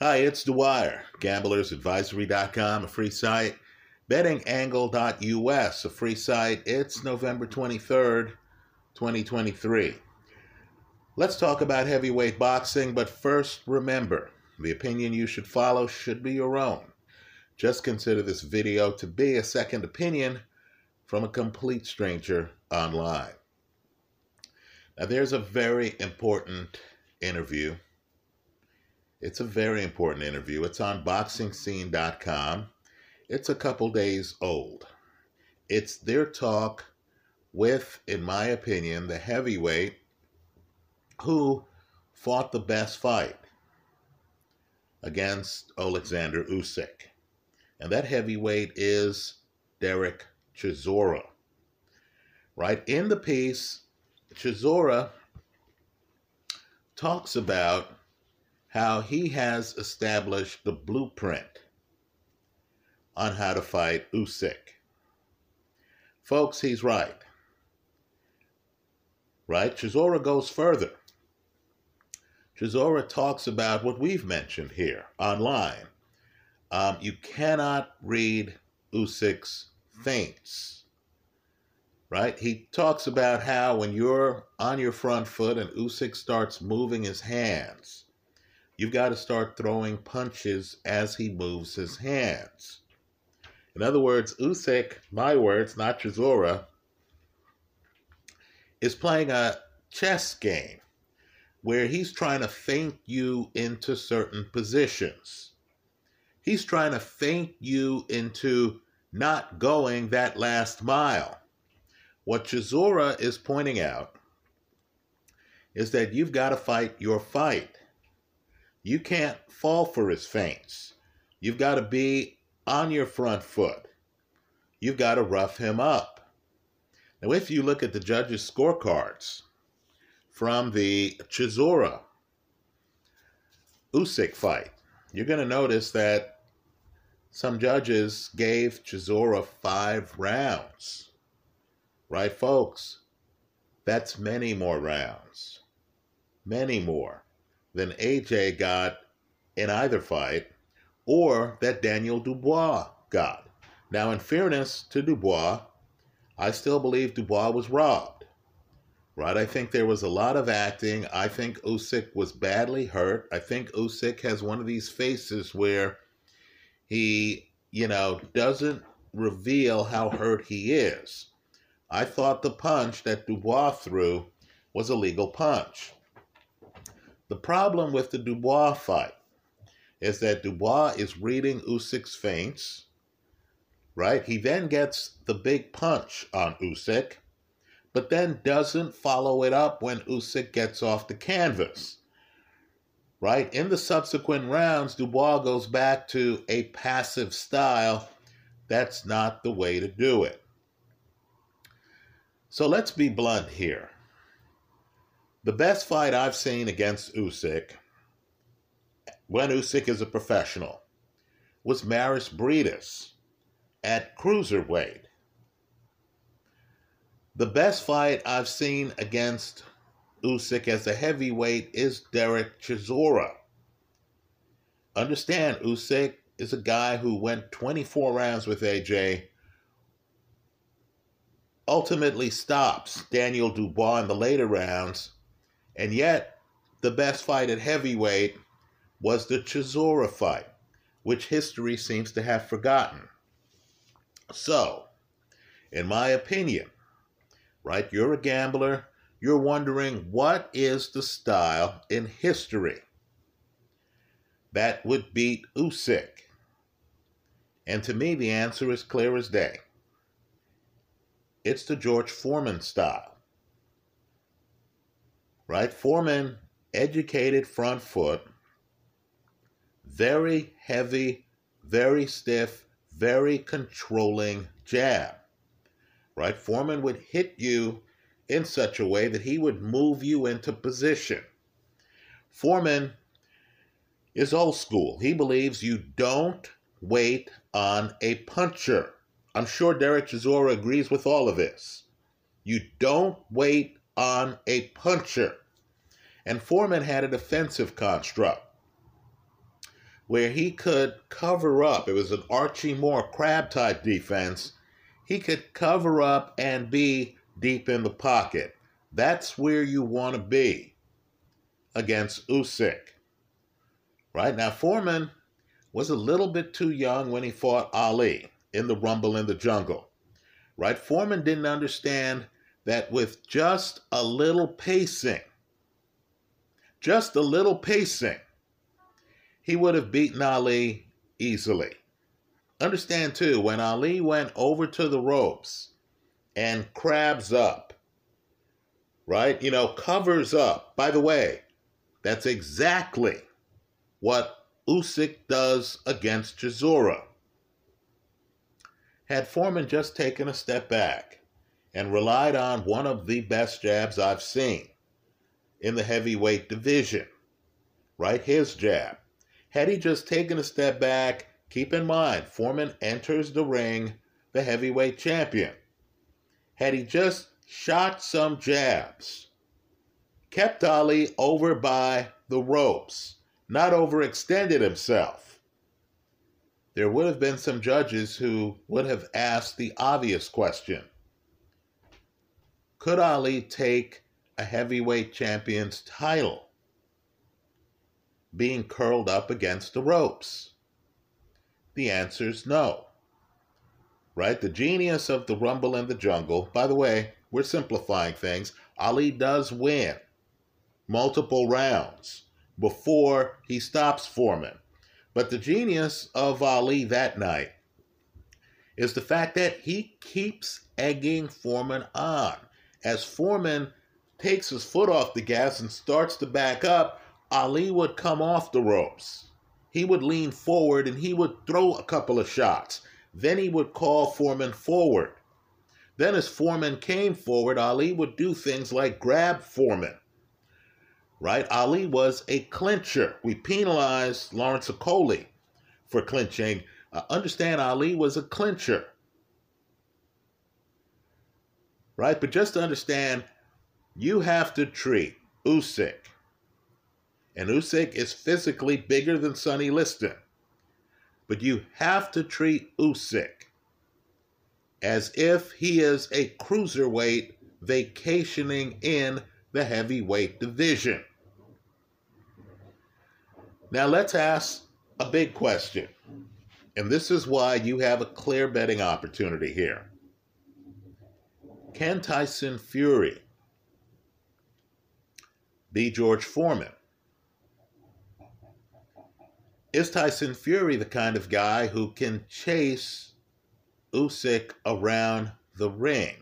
Hi, it's Dwyer, gamblersadvisory.com, a free site, bettingangle.us, a free site. It's November 23rd, 2023. Let's talk about heavyweight boxing, but first remember the opinion you should follow should be your own. Just consider this video to be a second opinion from a complete stranger online. Now, there's a very important interview. It's a very important interview. It's on boxingscene.com. It's a couple days old. It's their talk with, in my opinion, the heavyweight who fought the best fight against Alexander Usyk. And that heavyweight is Derek Chisora. Right in the piece, Chisora talks about how he has established the blueprint on how to fight Usyk. Folks, he's right. Right? Chisora goes further. Chisora talks about what we've mentioned here online. Um, you cannot read Usyk's feints right? He talks about how when you're on your front foot and Usyk starts moving his hands, you've got to start throwing punches as he moves his hands. In other words, Usyk, my words, not Chisora, is playing a chess game where he's trying to feint you into certain positions. He's trying to feint you into not going that last mile. What Chisora is pointing out is that you've got to fight your fight. You can't fall for his feints. You've got to be on your front foot. You've got to rough him up. Now, if you look at the judges' scorecards from the Chisora Usyk fight, you're going to notice that some judges gave Chisora five rounds. Right, folks? That's many more rounds. Many more than AJ got in either fight or that Daniel Dubois got. Now, in fairness to Dubois, I still believe Dubois was robbed. Right? I think there was a lot of acting. I think Usyk was badly hurt. I think Usyk has one of these faces where he, you know, doesn't reveal how hurt he is. I thought the punch that Dubois threw was a legal punch. The problem with the Dubois fight is that Dubois is reading Usyk's feints, right? He then gets the big punch on Usyk, but then doesn't follow it up when Usyk gets off the canvas, right? In the subsequent rounds, Dubois goes back to a passive style. That's not the way to do it. So let's be blunt here. The best fight I've seen against Usyk, when Usyk is a professional, was Mairis Briedis at cruiserweight. The best fight I've seen against Usyk as a heavyweight is Derek Chisora. Understand, Usyk is a guy who went 24 rounds with AJ ultimately stops Daniel Dubois in the later rounds, and yet the best fight at heavyweight was the Chisora fight, which history seems to have forgotten. So, in my opinion, right, you're a gambler, you're wondering what is the style in history that would beat Usyk? And to me, the answer is clear as day. It's the George Foreman style. Right? Foreman, educated front foot, very heavy, very stiff, very controlling jab. Right? Foreman would hit you in such a way that he would move you into position. Foreman is old school. He believes you don't wait on a puncher. I'm sure Derek Chisora agrees with all of this. You don't wait on a puncher. And Foreman had a defensive construct. where he could cover up. It was an Archie Moore crab type defense. He could cover up and be deep in the pocket. That's where you want to be against Usyk. Right now, Foreman was a little bit too young when he fought Ali in the Rumble in the Jungle. Right? Foreman didn't understand that with just a little pacing, just a little pacing, he would have beaten Ali easily. Understand too, when Ali went over to the ropes and crabs up, right? You know, covers up. By the way, that's exactly what Usyk does against Chisora. Had Foreman just taken a step back and relied on one of the best jabs I've seen in the heavyweight division, right? His jab. Had he just taken a step back, keep in mind, Foreman enters the ring the heavyweight champion. Had he just shot some jabs, kept Ali over by the ropes, not overextended himself, there would have been some judges who would have asked the obvious question Could Ali take a heavyweight champion's title being curled up against the ropes? The answer is no. Right? The genius of the Rumble in the Jungle, by the way, we're simplifying things. Ali does win multiple rounds before he stops Foreman. But the genius of Ali that night is the fact that he keeps egging Foreman on. As Foreman takes his foot off the gas and starts to back up, Ali would come off the ropes. He would lean forward and he would throw a couple of shots. Then he would call Foreman forward. Then, as Foreman came forward, Ali would do things like grab Foreman right? Ali was a clincher. We penalized Lawrence Okolie for clinching. Uh, understand, Ali was a clincher, right? But just to understand, you have to treat Usyk, and Usyk is physically bigger than Sonny Liston, but you have to treat Usyk as if he is a cruiserweight vacationing in the heavyweight division. Now let's ask a big question. And this is why you have a clear betting opportunity here. Can Tyson Fury be George Foreman? Is Tyson Fury the kind of guy who can chase Usyk around the ring?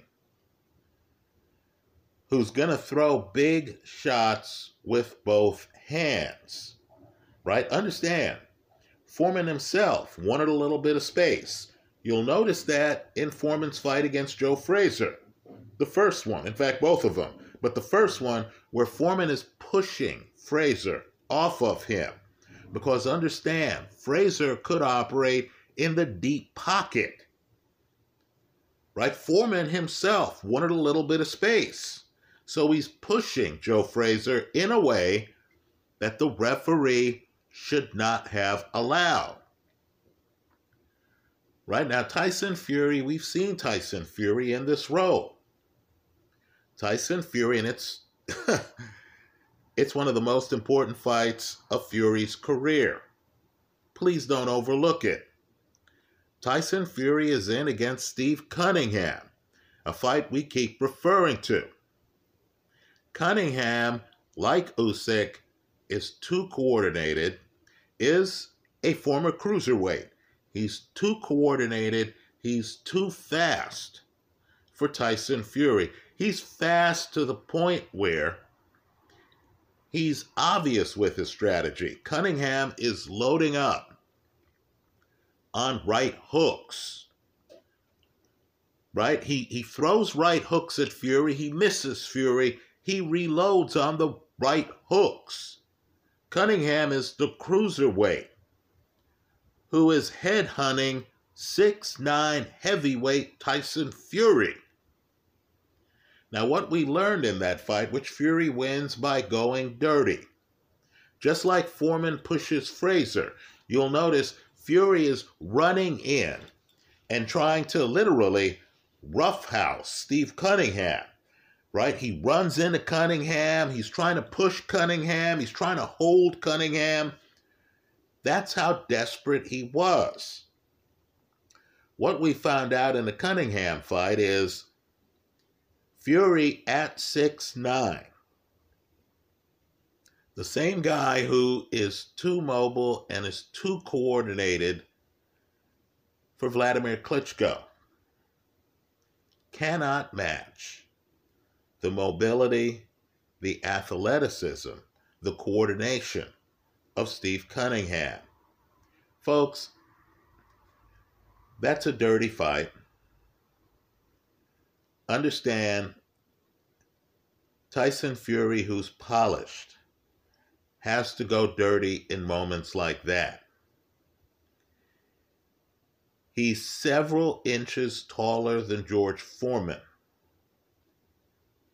Who's going to throw big shots with both hands? right? Understand, Foreman himself wanted a little bit of space. You'll notice that in Foreman's fight against Joe Frazier, the first one, in fact, both of them, but the first one where Foreman is pushing Frazier off of him. Because understand, Frazier could operate in the deep pocket. Right? Foreman himself wanted a little bit of space. So he's pushing Joe Frazier in a way that the referee should not have allowed. Right now, Tyson Fury, we've seen Tyson Fury in this role. Tyson Fury, and it's it's one of the most important fights of Fury's career. Please don't overlook it. Tyson Fury is in against Steve Cunningham, a fight we keep referring to. Cunningham, like Usyk, is too coordinated is a former cruiserweight. He's too coordinated, he's too fast for Tyson Fury. He's fast to the point where he's obvious with his strategy. Cunningham is loading up on right hooks. Right? He he throws right hooks at Fury, he misses Fury, he reloads on the right hooks. Cunningham is the cruiserweight who is headhunting six-nine heavyweight Tyson Fury. Now, what we learned in that fight, which Fury wins by going dirty. Just like Foreman pushes Frazier, you'll notice Fury is running in and trying to literally roughhouse Steve Cunningham, right? He runs into Cunningham. He's trying to push Cunningham. He's trying to hold Cunningham. That's how desperate he was. What we found out in the Cunningham fight is Fury at six nine the same guy who is too mobile and is too coordinated for Vladimir Klitschko cannot match the mobility, the athleticism, the coordination of Steve Cunningham. Folks, that's a dirty fight. Understand Tyson Fury, who's polished, has to go dirty in moments like that. He's several inches taller than George Foreman.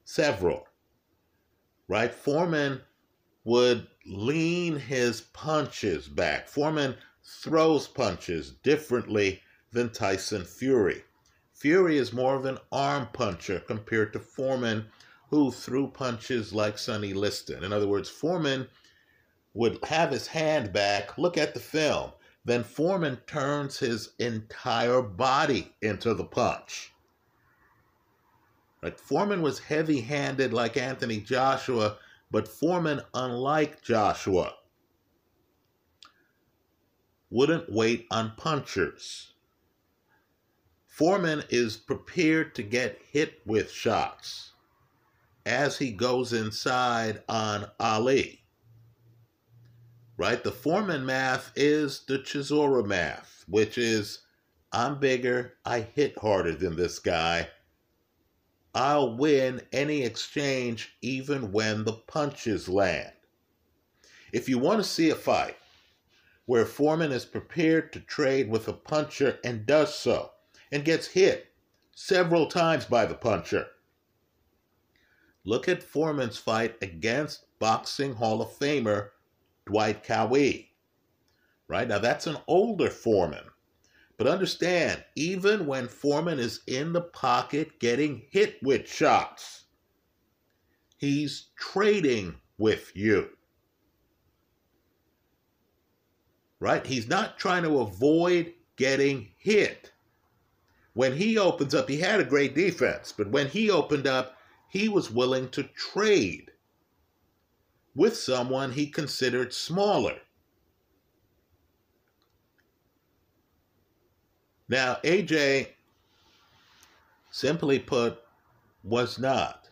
Several. Right? Foreman would lean his punches back. Foreman throws punches differently than Tyson Fury. Fury is more of an arm puncher compared to Foreman, who threw punches like Sonny Liston. In other words, Foreman would have his hand back, look at the film. Then Foreman turns his entire body into the punch. Right? Foreman was heavy handed like Anthony Joshua, but Foreman, unlike Joshua, wouldn't wait on punchers. Foreman is prepared to get hit with shots as he goes inside on Ali right? The Foreman math is the Chisora math, which is I'm bigger, I hit harder than this guy. I'll win any exchange even when the punches land. If you want to see a fight where Foreman is prepared to trade with a puncher and does so, and gets hit several times by the puncher, look at Foreman's fight against Boxing Hall of Famer Dwight Qawi. Right? Now that's an older Foreman. But understand, even when Foreman is in the pocket getting hit with shots, he's trading with you. Right? He's not trying to avoid getting hit. When he opens up, he had a great defense, but when he opened up, he was willing to trade with someone he considered smaller. Now, AJ, simply put, was not.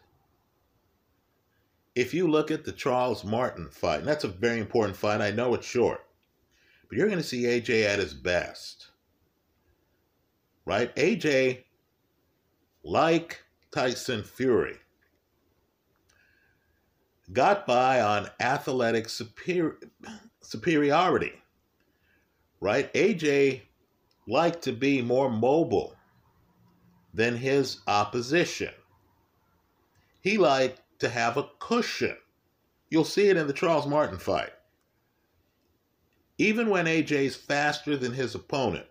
If you look at the Charles Martin fight, and that's a very important fight, I know it's short, but you're going to see AJ at his best. Right? AJ, like Tyson Fury, got by on athletic superior, superiority, right? AJ liked to be more mobile than his opposition. He liked to have a cushion. You'll see it in the Charles Martin fight. Even when AJ's faster than his opponent,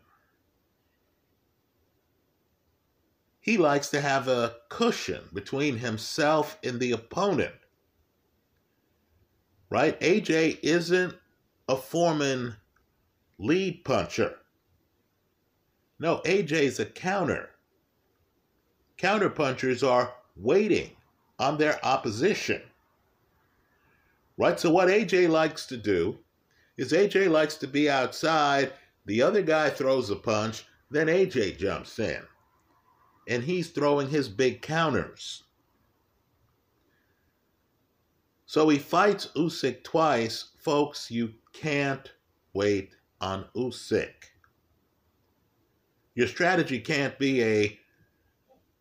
he likes to have a cushion between himself and the opponent right? AJ isn't a Foreman lead puncher. No, AJ's a counter. Counter punchers are waiting on their opposition. Right? So, what AJ likes to do is AJ likes to be outside, the other guy throws a punch, then AJ jumps in. And he's throwing his big counters. So he fights Usyk twice. Folks, you can't wait on Usyk. Your strategy can't be a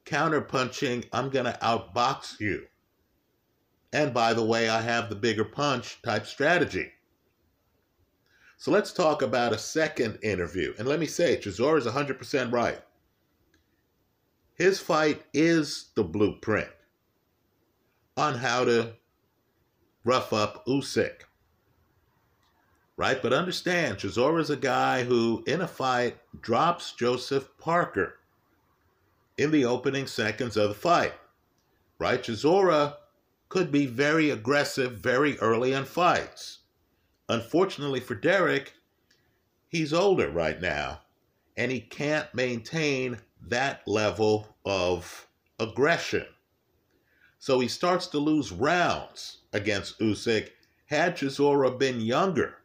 counterpunching, I'm going to outbox you. And by the way, I have the bigger punch type strategy. So let's talk about a second interview. And let me say, Chisora is 100% right. His fight is the blueprint on how to rough up Usyk. right? But understand, Chisora is a guy who, in a fight, drops Joseph Parker in the opening seconds of the fight, right? Chisora could be very aggressive very early in fights. Unfortunately for Derek, he's older right now, and he can't maintain that level of aggression. So he starts to lose rounds against Usyk. Had Chisora been younger,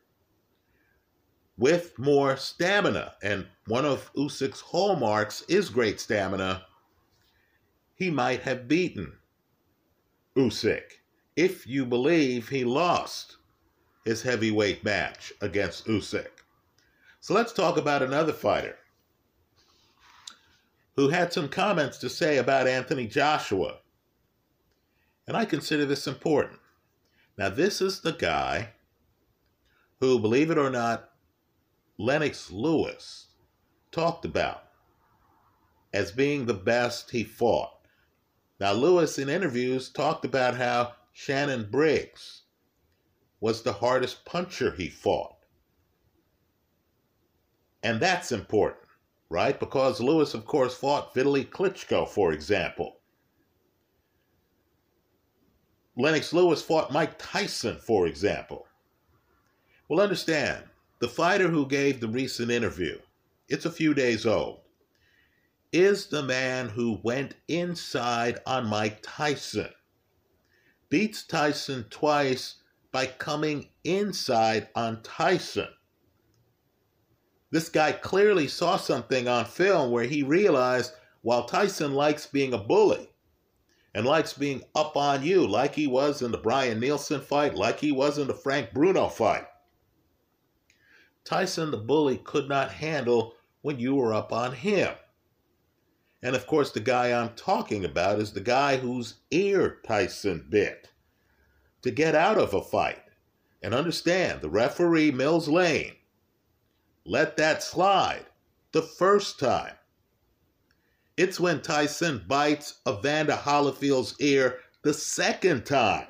with more stamina, and one of Usyk's hallmarks is great stamina, he might have beaten Usyk if you believe he lost his heavyweight match against Usyk. So let's talk about another fighter who had some comments to say about Anthony Joshua. And I consider this important. Now, this is the guy who, believe it or not, Lennox Lewis talked about as being the best he fought. Now, Lewis in interviews talked about how Shannon Briggs was the hardest puncher he fought. And that's important, right? Because Lewis, of course, fought Vitaly Klitschko, for example. Lennox Lewis fought Mike Tyson, for example. Well, understand, the fighter who gave the recent interview, it's a few days old, is the man who went inside on Mike Tyson. Beats Tyson twice by coming inside on Tyson. This guy clearly saw something on film where he realized while Tyson likes being a bully and likes being up on you, like he was in the Brian Nielsen fight, like he was in the Frank Bruno fight, Tyson the bully could not handle when you were up on him. And of course, the guy I'm talking about is the guy whose ear Tyson bit to get out of a fight. And understand, the referee, Mills Lane, let that slide the first time. It's when Tyson bites Evander Holyfield's ear the second time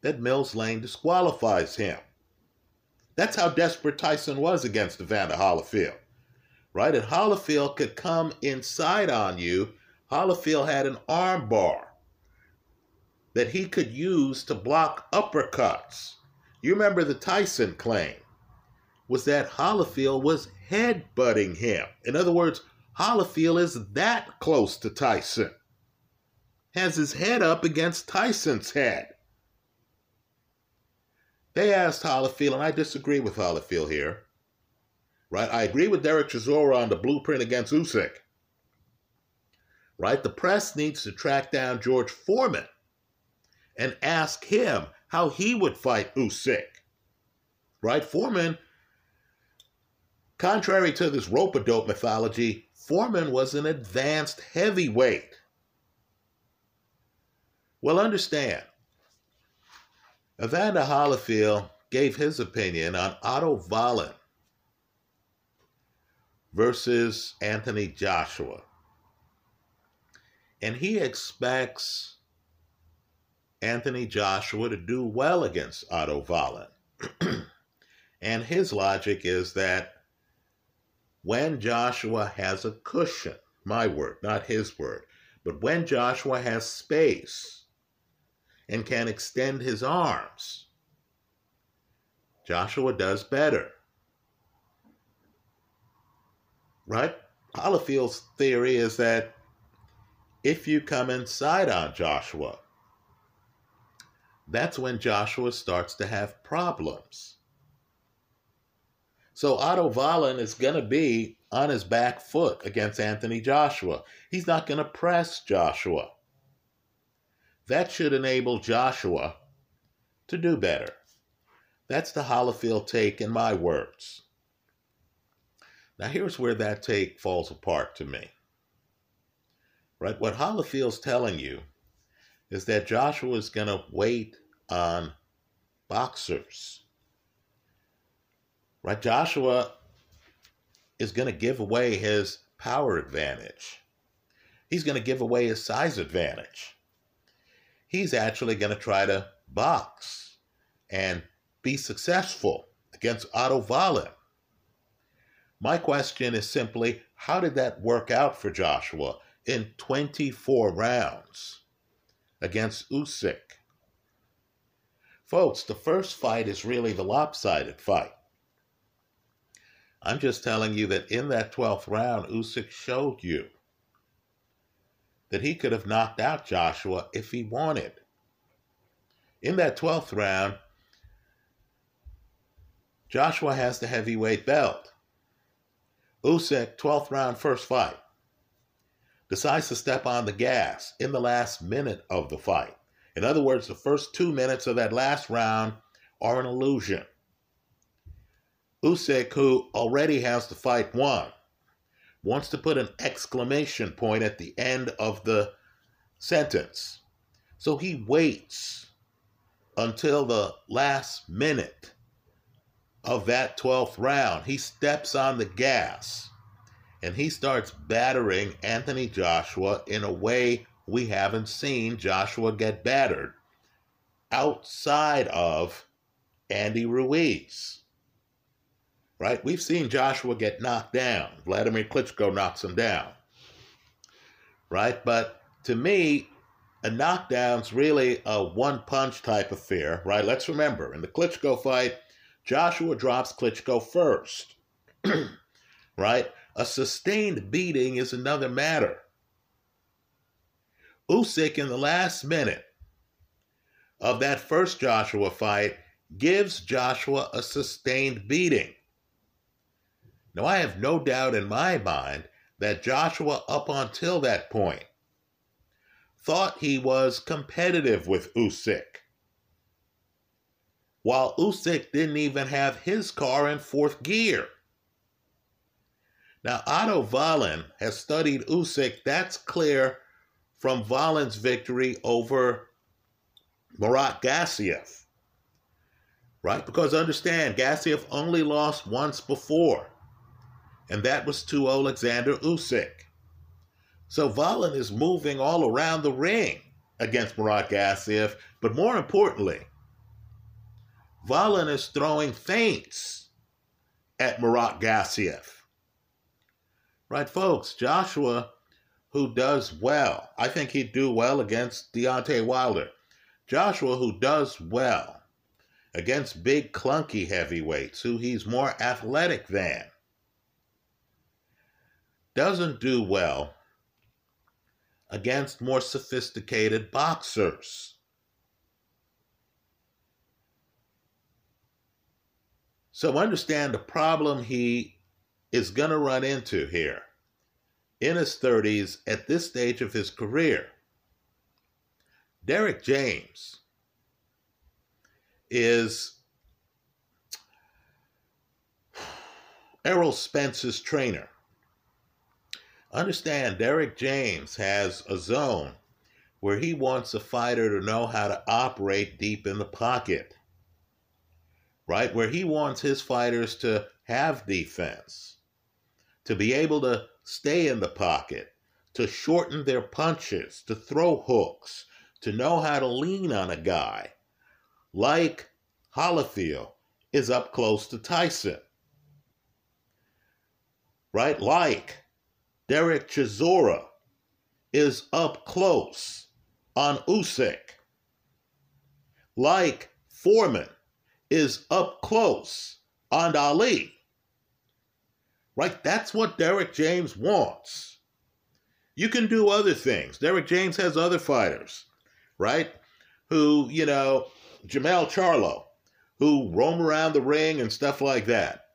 that Mills Lane disqualifies him. That's how desperate Tyson was against Evander Holyfield, right? And Holyfield could come inside on you. Holyfield had an arm bar that he could use to block uppercuts. You remember the Tyson claim was that Holyfield was headbutting him. In other words, Holyfield is that close to Tyson. Has his head up against Tyson's head. They asked Holyfield, and I disagree with Holyfield here. Right? I agree with Derek Chisora on the blueprint against Usyk. Right? The press needs to track down George Foreman and ask him how he would fight Usyk. Right? Foreman, contrary to this rope a dope mythology, Foreman was an advanced heavyweight. Well, understand, Evander Holyfield gave his opinion on Otto Wallin versus Anthony Joshua. And he expects Anthony Joshua to do well against Otto Wallin. and his logic is that when Joshua has a cushion, my word, not his word, but when Joshua has space, and can extend his arms. Joshua does better. Right? Holyfield's theory is that if you come inside on Joshua, that's when Joshua starts to have problems. So Otto Wallin is going to be on his back foot against Anthony Joshua. He's not going to press Joshua. That should enable Joshua to do better. That's the Holyfield take in my words. Now, here's where that take falls apart to me. Right? What Holyfield's telling you is that Joshua is going to wait on boxers. Right? Joshua is going to give away his power advantage. He's going to give away his size advantage he's actually going to try to box and be successful against Otto Wallin. My question is simply how did that work out for Joshua in 24 rounds against Usyk? Folks, the first fight is really the lopsided fight. I'm just telling you that in that 12th round, Usyk showed you that he could have knocked out Joshua if he wanted. In that 12th round, Joshua has the heavyweight belt. Usyk, 12th round, first fight, decides to step on the gas in the last minute of the fight. In other words, the first two minutes of that last round are an illusion. Usyk, who already has the fight won, wants to put an exclamation point at the end of the sentence. So he waits until the last minute of that 12th round. He steps on the gas and he starts battering Anthony Joshua in a way we haven't seen Joshua get battered outside of Andy Ruiz right? We've seen Joshua get knocked down. Vladimir Klitschko knocks him down, right? But to me, a knockdown's really a one punch type of affair, right? Let's remember in the Klitschko fight, Joshua drops Klitschko first, right? A sustained beating is another matter. Usyk in the last minute of that first Joshua fight gives Joshua a sustained beating. Now, I have no doubt in my mind that Joshua, up until that point, thought he was competitive with Usyk. While Usyk didn't even have his car in fourth gear. Now, Otto Wallin has studied Usyk. That's clear from Wallin's victory over Murat Gassiev. Right? Because understand, Gassiev only lost once before and that was to Alexander Usyk. So Wallin is moving all around the ring against Murat Gassiev, but more importantly, Wallin is throwing feints at Murat Gassiev. Right, folks? Joshua, who does well, I think he'd do well against Deontay Wilder. Joshua, who does well against big, clunky heavyweights, who he's more athletic than doesn't do well against more sophisticated boxers. So understand the problem he is going to run into here in his 30s at this stage of his career. Derrick James is Errol Spence's trainer. Understand, Derrick James has a zone where he wants a fighter to know how to operate deep in the pocket, right? Where he wants his fighters to have defense, to be able to stay in the pocket, to shorten their punches, to throw hooks, to know how to lean on a guy, like Holyfield is up close to Tyson, right? Like Derek Chisora is up close on Usyk. Like Foreman is up close on Ali. Right? That's what Derrick James wants. You can do other things. Derrick James has other fighters, right? Who, you know, Jermell Charlo, who roam around the ring and stuff like that.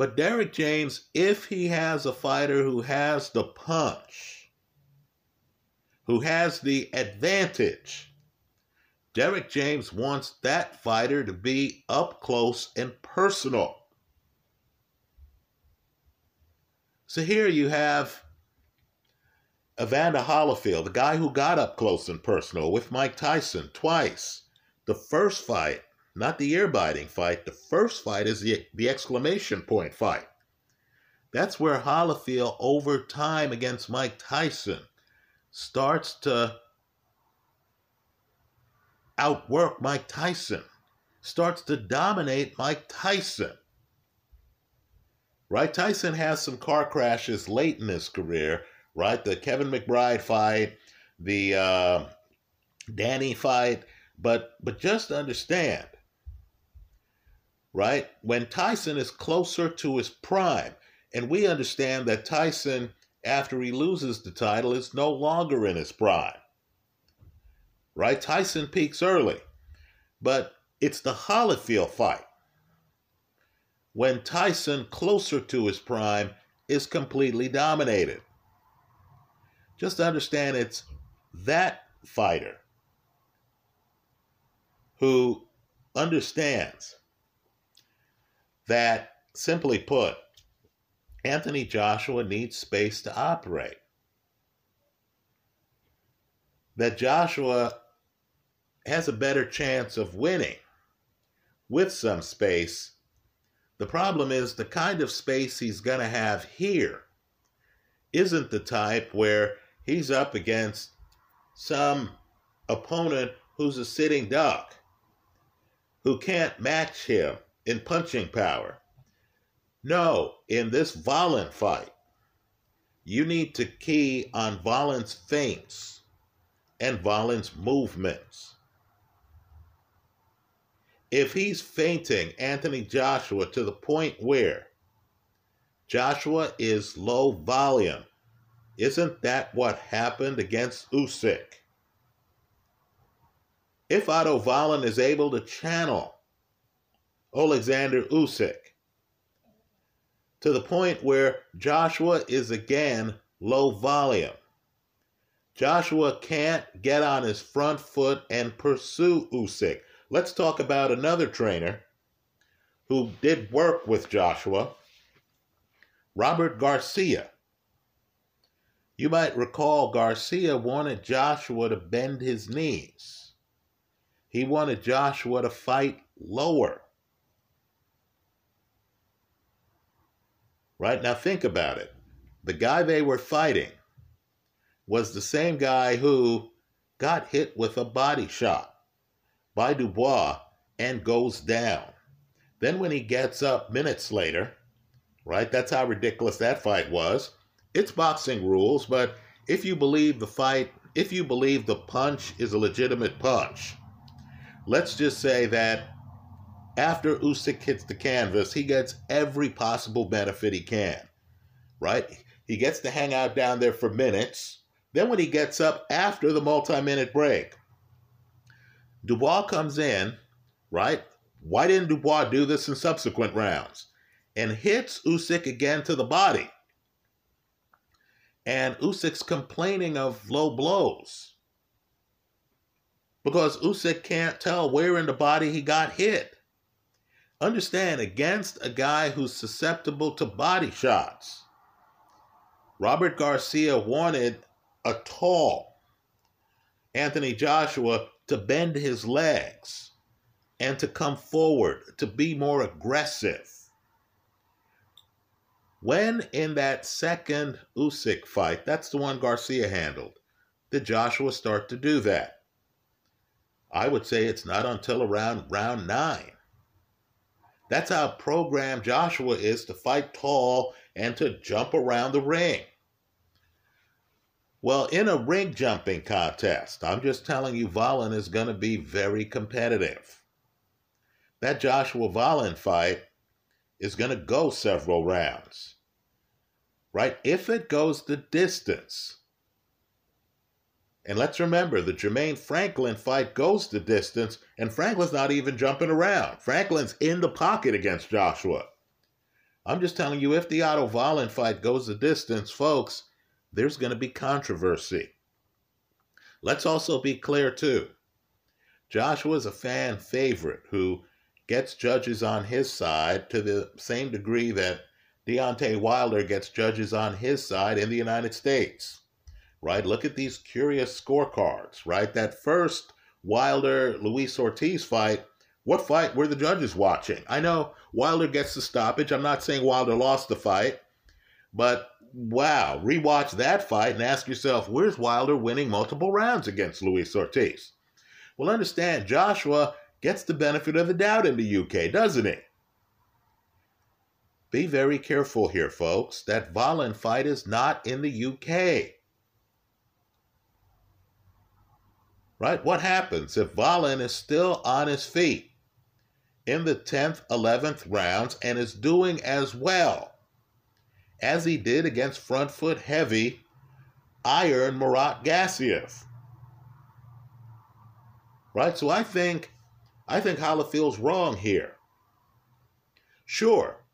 But Derrick James, if he has a fighter who has the punch, who has the advantage, Derrick James wants that fighter to be up close and personal. So here you have Evander Holyfield, the guy who got up close and personal with Mike Tyson twice. The first fight not the ear biting fight. The first fight is the, the exclamation point fight. That's where Holyfield, over time against Mike Tyson, starts to outwork Mike Tyson. starts to dominate Mike Tyson. Right? Tyson has some car crashes late in his career, right? The Kevin McBride fight, the uh, Danny fight, but but just understand, right? When Tyson is closer to his prime, and we understand that Tyson, after he loses the title, is no longer in his prime. Right? Tyson peaks early. But it's the Holyfield fight. When Tyson, closer to his prime, is completely dominated. Just understand it's that fighter who understands that, simply put, Anthony Joshua needs space to operate. That Joshua has a better chance of winning with some space. The problem is the kind of space he's going to have here isn't the type where he's up against some opponent who's a sitting duck, who can't match him in punching power. No, in this Wallin fight, you need to key on Wallin's feints and Wallin's movements. If he's feinting Anthony Joshua to the point where Joshua is low volume, isn't that what happened against Usyk? If Otto Wallin is able to channel Alexander Usyk to the point where Joshua is again low volume, Joshua can't get on his front foot and pursue Usyk. Let's talk about another trainer who did work with Joshua, Robert Garcia. You might recall Garcia wanted Joshua to bend his knees. He wanted Joshua to fight lower. Right now, think about it. The guy they were fighting was the same guy who got hit with a body shot by Dubois and goes down. Then, when he gets up minutes later, right, that's how ridiculous that fight was. It's boxing rules, but if you believe the fight, if you believe the punch is a legitimate punch, let's just say that after Usyk hits the canvas, he gets every possible benefit he can, right? He gets to hang out down there for minutes. Then, when he gets up after the multi minute break, Dubois comes in, right? Why didn't Dubois do this in subsequent rounds? And hits Usyk again to the body. And Usyk's complaining of low blows because Usyk can't tell where in the body he got hit. Understand, against a guy who's susceptible to body shots, Robert Garcia wanted a tall Anthony Joshua to bend his legs and to come forward, to be more aggressive. When in that second Usyk fight, that's the one Garcia handled, did Joshua start to do that? I would say it's not until around round nine. That's how programmed Joshua is to fight tall and to jump around the ring. Well, in a ring jumping contest, I'm just telling you, Wallin is going to be very competitive. That Joshua Wallin fight is going to go several rounds, right? If it goes the distance. And let's remember, the Jermaine Franklin fight goes the distance, and Franklin's not even jumping around. Franklin's in the pocket against Joshua. I'm just telling you, if the Otto Wallin fight goes the distance, folks, there's going to be controversy. Let's also be clear, too. Joshua is a fan favorite who gets judges on his side to the same degree that Deontay Wilder gets judges on his side in the United States. Right? Look at these curious scorecards, right? That first Wilder Luis Ortiz fight, what fight were the judges watching? I know Wilder gets the stoppage. I'm not saying Wilder lost the fight, but wow, rewatch that fight and ask yourself, where's Wilder winning multiple rounds against Luis Ortiz? Well, understand, Joshua gets the benefit of the doubt in the UK, doesn't he? Be very careful here, folks. That Wallin fight is not in the UK. Right? What happens if Wallin is still on his feet in the 10th, 11th rounds and is doing as well as he did against front foot heavy Iron Murat Gassiev? Right? So I think I think feels wrong here. Sure,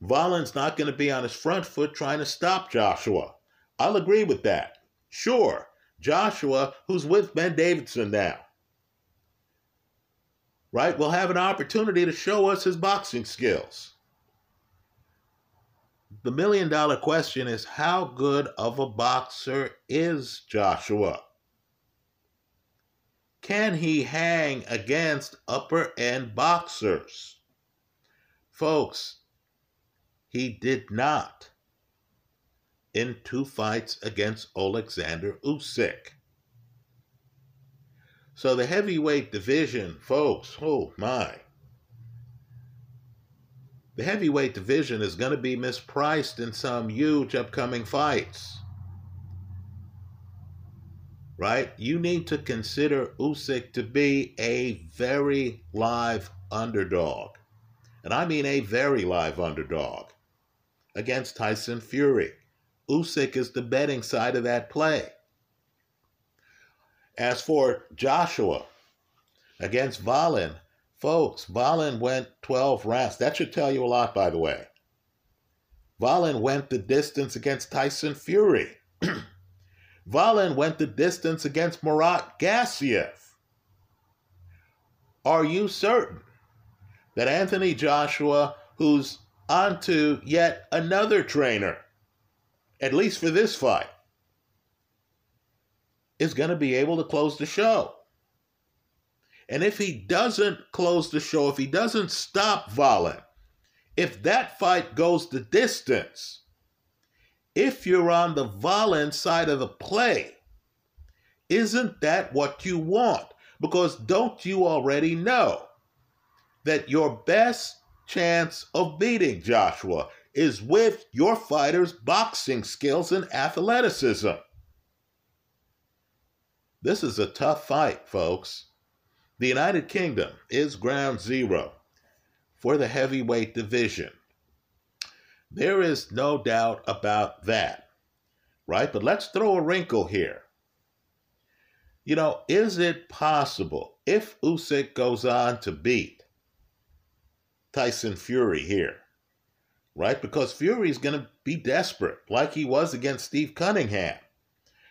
Wallin's not going to be on his front foot trying to stop Joshua. I'll agree with that. Sure, Joshua, who's with Ben Davison now, right, will have an opportunity to show us his boxing skills. The million dollar question is how good of a boxer is Joshua? Can he hang against upper end boxers? Folks, he did not in two fights against Alexander Usyk. So the heavyweight division, folks, oh my. The heavyweight division is going to be mispriced in some huge upcoming fights. Right? You need to consider Usyk to be a very live underdog. And I mean a very live underdog against Tyson Fury. Usyk is the betting side of that play. As for Joshua against Wallin, folks, Wallin went 12 rounds. That should tell you a lot, by the way. Wallin went the distance against Tyson Fury. Wallin went the distance against Murat Gassiev. Are you certain that Anthony Joshua, who's onto yet another trainer, at least for this fight, is going to be able to close the show. And if he doesn't close the show, if he doesn't stop Wallin, if that fight goes the distance, if you're on the Wallin side of the play, isn't that what you want? Because don't you already know that your best chance of beating Joshua is with your fighter's boxing skills and athleticism. This is a tough fight, folks. The United Kingdom is ground zero for the heavyweight division. There is no doubt about that, right? But let's throw a wrinkle here. You know, is it possible if Usyk goes on to beat Tyson Fury here, right? Because Fury is going to be desperate, like he was against Steve Cunningham,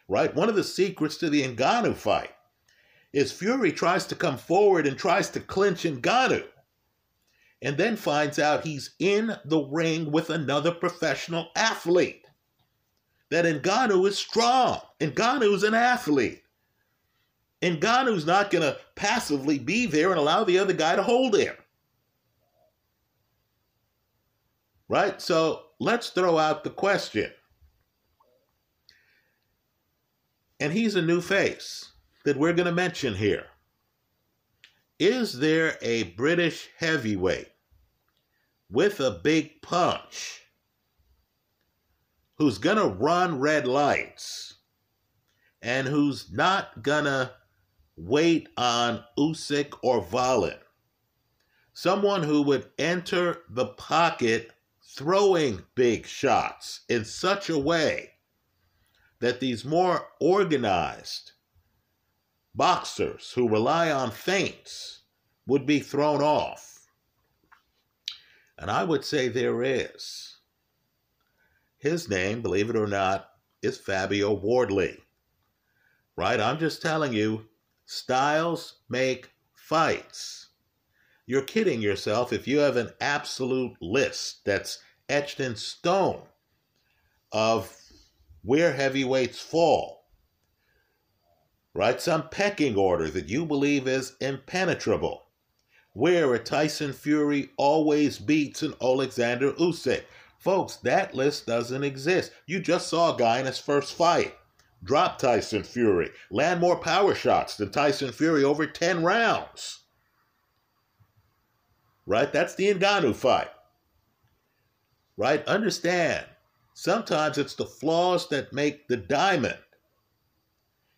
right? One of the secrets to the Ngannou fight is Fury tries to come forward and tries to clinch Ngannou, and then finds out he's in the ring with another professional athlete. That Ngannou is strong. Ngannou's an athlete. Ngannou's not going to passively be there and allow the other guy to hold him. Right? So let's throw out the question. And he's a new face that we're going to mention here. Is there a British heavyweight with a big punch who's going to run red lights and who's not going to wait on Usyk or Wallin? Someone who would enter the pocket throwing big shots in such a way that these more organized boxers who rely on feints would be thrown off. And I would say there is. His name, believe it or not, is Fabio Wardley. Right? I'm just telling you, styles make fights. You're kidding yourself if you have an absolute list that's etched in stone of where heavyweights fall. Right? Some pecking order that you believe is impenetrable. Where a Tyson Fury always beats an Alexander Usyk. Folks, that list doesn't exist. You just saw a guy in his first fight drop Tyson Fury, land more power shots than Tyson Fury over 10 rounds. Right? That's the Ngannou fight. Right? Understand, sometimes it's the flaws that make the diamond.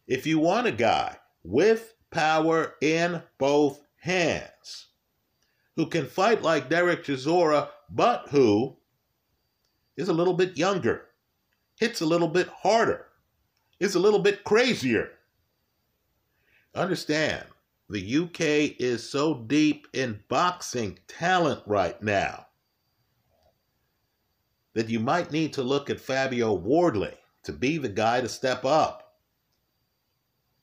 If you want a guy with power in both hands who can fight like Dereck Chisora, but who is a little bit younger, hits a little bit harder, is a little bit crazier. Understand, the UK is so deep in boxing talent right now that you might need to look at Fabio Wardley to be the guy to step up.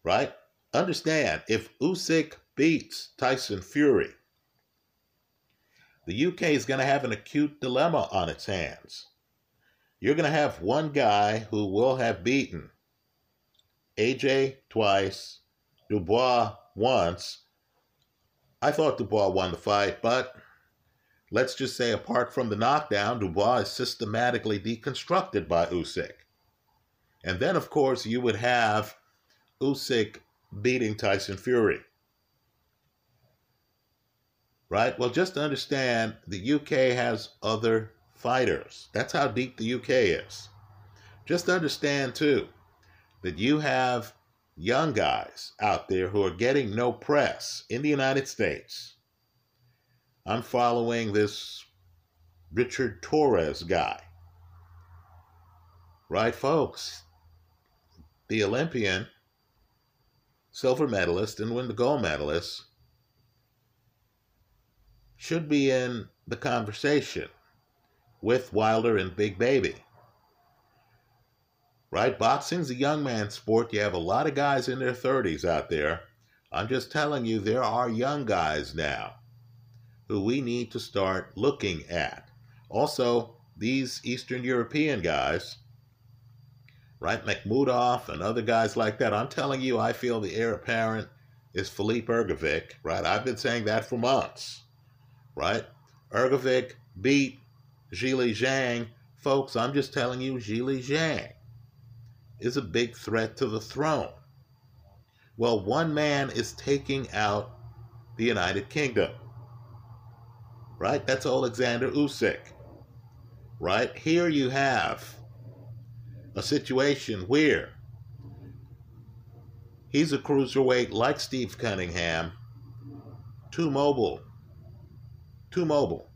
Right? Understand, if Usyk beats Tyson Fury, the UK is going to have an acute dilemma on its hands. You're going to have one guy who will have beaten AJ twice, Dubois once. I thought Dubois won the fight, but let's just say apart from the knockdown, Dubois is systematically deconstructed by Usyk. And then, of course, you would have Usyk beating Tyson Fury. Right? Well, just understand the UK has other fighters. That's how deep the UK is. Just understand, too, that you have young guys out there who are getting no press in the United States. I'm following this Richard Torrez guy. Right, folks? The Olympian, silver medalist, and win the gold medalist should be in the conversation with Wilder and Big Baby. Right? Boxing's a young man's sport. You have a lot of guys in their 30s out there. I'm just telling you, there are young guys now who we need to start looking at. Also, these Eastern European guys, right? Makhmudov and other guys like that. I'm telling you, I feel the heir apparent is Filip Hrgovic, right? I've been saying that for months, right? Hrgovic beat Zhilei Zhang. Folks, I'm just telling you, Zhilei Zhang is a big threat to the throne. Well, one man is taking out the United Kingdom. Right? That's Alexander Usyk. Right? Here you have a situation where he's a cruiserweight like Steve Cunningham, too mobile, too mobile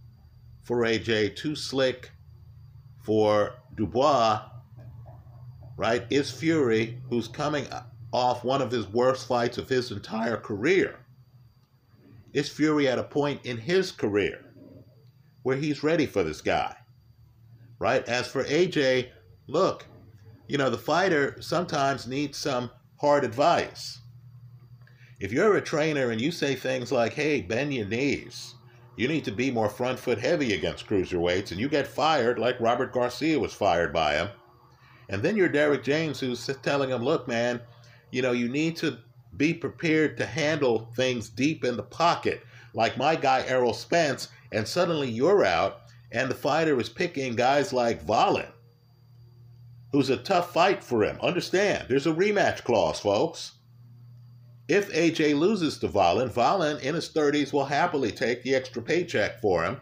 for AJ, too slick for Dubois, right? Is Fury, who's coming off one of his worst fights of his entire career. Is Fury at a point in his career where he's ready for this guy? Right? As for AJ, look, you know, the fighter sometimes needs some hard advice. If you're a trainer and you say things like, hey, bend your knees, you need to be more front foot heavy against cruiserweights, and you get fired like Robert Garcia was fired by him. And then you're Derrick James who's telling him, look, man, you know, you need to be prepared to handle things deep in the pocket, like my guy Errol Spence, and suddenly you're out, and the fighter is picking guys like Wallin, who's a tough fight for him. Understand, there's a rematch clause, folks. If AJ loses to Wallin, Wallin in his 30s will happily take the extra paycheck for him.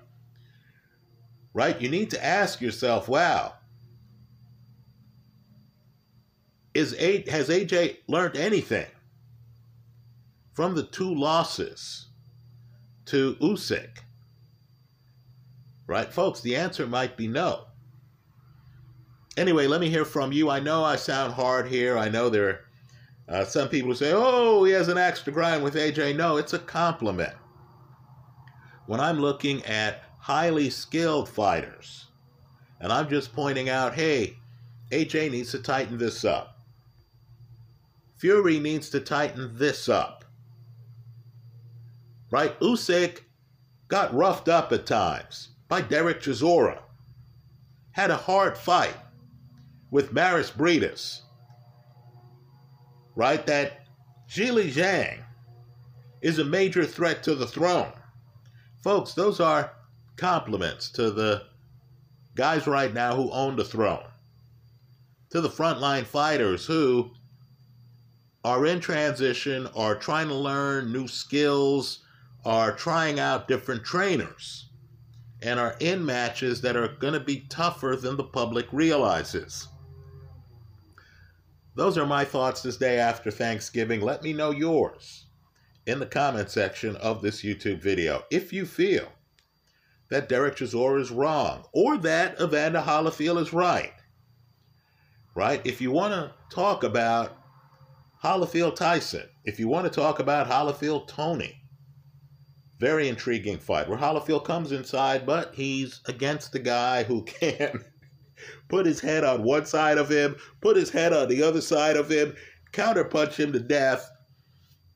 Right? You need to ask yourself, wow, is a, has AJ learned anything from the two losses to Usyk? Right, folks, the answer might be no. Anyway, let me hear from you. I know I sound hard here. I know there uh, some people who say, oh, he has an axe to grind with AJ. No, it's a compliment. When I'm looking at highly skilled fighters, and I'm just pointing out, hey, AJ needs to tighten this up. Fury needs to tighten this up. Right? Usyk got roughed up at times by Dereck Chisora. Had a hard fight with Mairis Briedis right, that Zhilei Zhang is a major threat to the throne. Folks, those are compliments to the guys right now who own the throne, to the frontline fighters who are in transition, are trying to learn new skills, are trying out different trainers and are in matches that are going to be tougher than the public realizes. Those are my thoughts this day after Thanksgiving. Let me know yours in the comment section of this YouTube video if you feel that Dereck Chisora is wrong or that Evander Holyfield is right. Right? If you want to talk about Holyfield Tyson, if you want to talk about Holyfield Toney, very intriguing fight where Holyfield comes inside, but he's against the guy who can put his head on one side of him, put his head on the other side of him, counterpunch him to death.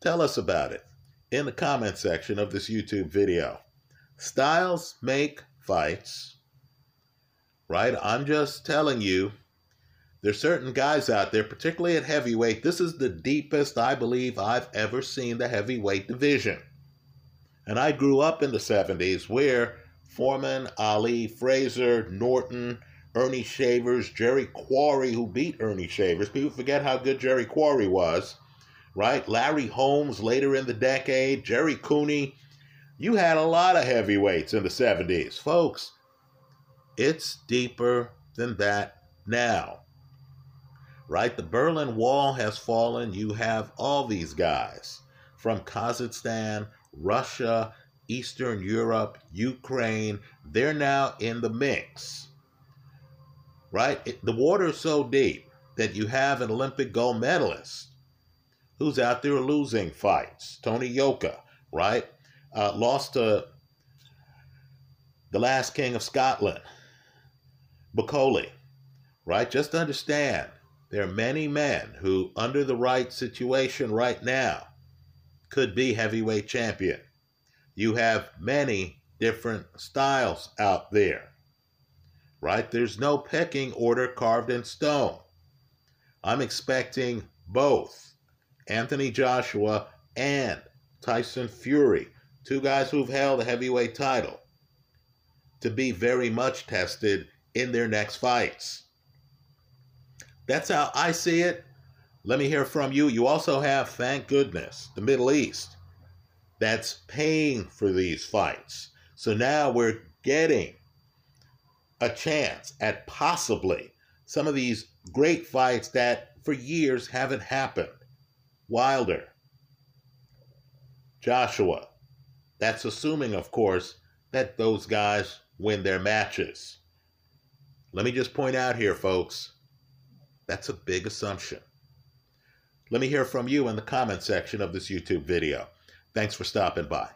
Tell us about it in the comment section of this YouTube video. Styles make fights, right? I'm just telling you, there's certain guys out there, particularly at heavyweight. This is the deepest I believe I've ever seen the heavyweight division. And I grew up in the 70s where Foreman, Ali, Frazier, Norton, Ernie Shavers, Jerry Quarry, who beat Ernie Shavers. People forget how good Jerry Quarry was, right? Larry Holmes later in the decade, Jerry Cooney. You had a lot of heavyweights in the 70s. Folks, it's deeper than that now. Right? The Berlin Wall has fallen. You have all these guys from Kazakhstan, Russia, Eastern Europe, Ukraine. They're now in the mix right? It, the water is so deep that you have an Olympic gold medalist who's out there losing fights. Tony Yoka, right? Uh, lost to the last king of Scotland, Bakole, right? Just understand there are many men who, under the right situation right now, could be heavyweight champion. You have many different styles out there right? There's no pecking order carved in stone. I'm expecting both Anthony Joshua and Tyson Fury, two guys who've held a heavyweight title, to be very much tested in their next fights. That's how I see it. Let me hear from you. You also have, thank goodness, the Middle East that's paying for these fights. So now we're getting a chance at possibly some of these great fights that for years haven't happened. Wilder, Joshua. That's assuming, of course, that those guys win their matches. Let me just point out here, folks, that's a big assumption. Let me hear from you in the comment section of this YouTube video. Thanks for stopping by.